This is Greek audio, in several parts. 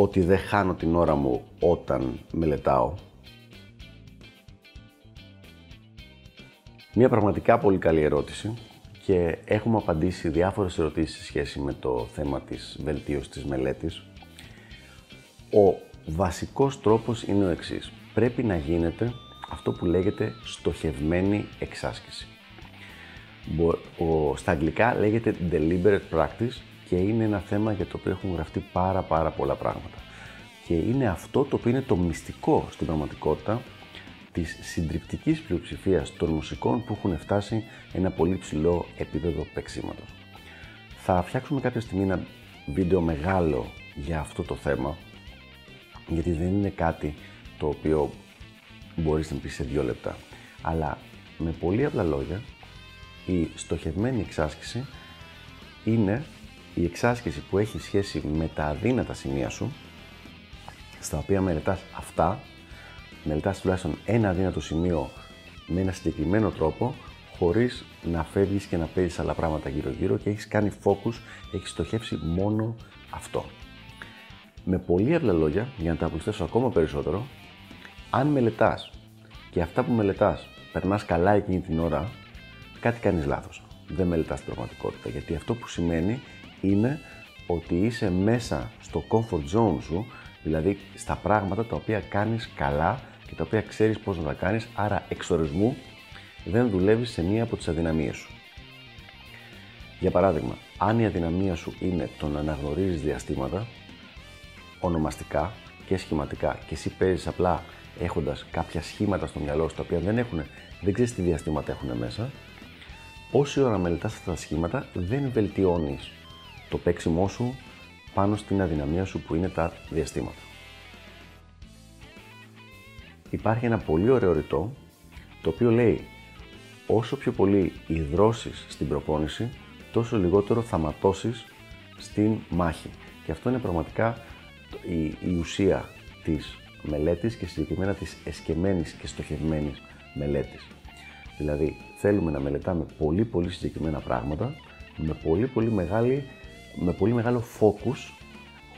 ότι δεν χάνω την ώρα μου όταν μελετάω. Μια πραγματικά πολύ καλή ερώτηση και έχουμε απαντήσει διάφορες ερωτήσεις σε σχέση με το θέμα της βελτίωσης της μελέτης. Ο βασικός τρόπος είναι ο εξής. Πρέπει να γίνεται αυτό που λέγεται στοχευμένη εξάσκηση. Στα αγγλικά λέγεται deliberate practice και είναι ένα θέμα για το οποίο έχουν γραφτεί πάρα πάρα πολλά πράγματα. Και είναι αυτό το οποίο είναι το μυστικό στην πραγματικότητα της συντριπτικής πλειοψηφίας των μουσικών που έχουν φτάσει ένα πολύ ψηλό επίπεδο παίξήματος. Θα φτιάξουμε κάποια στιγμή ένα βίντεο μεγάλο για αυτό το θέμα, γιατί δεν είναι κάτι το οποίο μπορείς να πεις σε δύο λεπτά. Αλλά με πολύ απλά λόγια, η στοχευμένη εξάσκηση είναι η εξάσκηση που έχει σχέση με τα αδύνατα σημεία σου, στα οποία μελετάς αυτά, μελετάς τουλάχιστον ένα αδύνατο σημείο με ένα συγκεκριμένο τρόπο, χωρίς να φεύγεις και να παίζεις άλλα πράγματα γύρω-γύρω και έχεις κάνει focus, έχεις στοχεύσει μόνο αυτό. Με πολύ απλά λόγια, για να τα απλουστεύσω ακόμα περισσότερο, αν μελετάς και αυτά που μελετάς περνάς καλά εκείνη την ώρα, κάτι κάνεις λάθος. Δεν μελετάς την πραγματικότητα, γιατί αυτό που σημαίνει είναι ότι είσαι μέσα στο comfort zone σου, δηλαδή στα πράγματα τα οποία κάνεις καλά και τα οποία ξέρεις πώς να τα κάνεις, άρα εξορισμού δεν δουλεύεις σε μία από τις αδυναμίες σου. Για παράδειγμα, αν η αδυναμία σου είναι το να αναγνωρίζεις διαστήματα, ονομαστικά και σχηματικά και εσύ παίζεις απλά έχοντας κάποια σχήματα στο μυαλό σου τα οποία δεν έχουν, δεν ξέρεις τι διαστήματα έχουν μέσα, όση ώρα μελετάς αυτά τα σχήματα δεν βελτιώνεις το παίξιμό σου πάνω στην αδυναμία σου που είναι τα διαστήματα. Υπάρχει ένα πολύ ωραίο ρητό το οποίο λέει όσο πιο πολύ υδρώσεις στην προπόνηση τόσο λιγότερο θα ματώσεις στην μάχη. Και αυτό είναι πραγματικά η, η ουσία της μελέτης και συγκεκριμένα της εσκεμμένης και στοχευμένης μελέτης. Δηλαδή θέλουμε να μελετάμε πολύ πολύ συγκεκριμένα πράγματα με πολύ πολύ μεγάλη με πολύ μεγάλο focus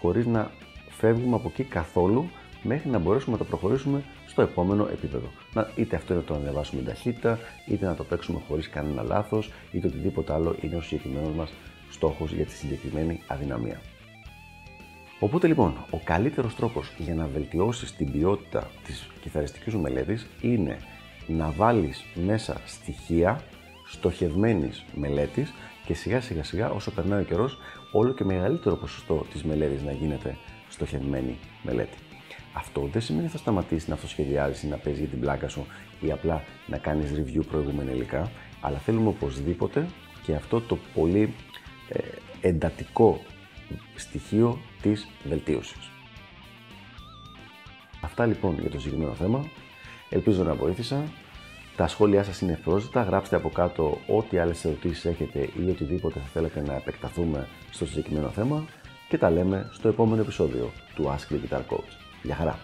χωρίς να φεύγουμε από εκεί καθόλου μέχρι να μπορέσουμε να το προχωρήσουμε στο επόμενο επίπεδο. Να, είτε αυτό είναι το να ανεβάσουμε ταχύτητα, είτε να το παίξουμε χωρίς κανένα λάθος, είτε οτιδήποτε άλλο είναι ο συγκεκριμένος μας στόχος για τη συγκεκριμένη αδυναμία. Οπότε λοιπόν, ο καλύτερος τρόπος για να βελτιώσεις την ποιότητα της κιθαριστικής σου μελέτης είναι να βάλεις μέσα στοιχεία στοχευμένης μελέτης και σιγά σιγά σιγά όσο περνάει ο καιρός όλο και μεγαλύτερο ποσοστό της μελέτης να γίνεται στοχευμένη μελέτη. Αυτό δεν σημαίνει ότι θα σταματήσει να αυτοσχεδιάζει ή να παίζει για την πλάκα σου ή απλά να κάνεις review προηγούμενα υλικά, αλλά θέλουμε οπωσδήποτε και αυτό το πολύ ε, εντατικό στοιχείο της βελτίωσης. Αυτά λοιπόν για το συγκεκριμένο θέμα. Ελπίζω να βοήθησα. Τα σχόλιά σας είναι ευπρόσδεκτα. Γράψτε από κάτω ό,τι άλλες ερωτήσεις έχετε ή οτιδήποτε θα θέλετε να επεκταθούμε στο συγκεκριμένο θέμα και τα λέμε στο επόμενο επεισόδιο του Ask the Guitar Coach. Γεια χαρά!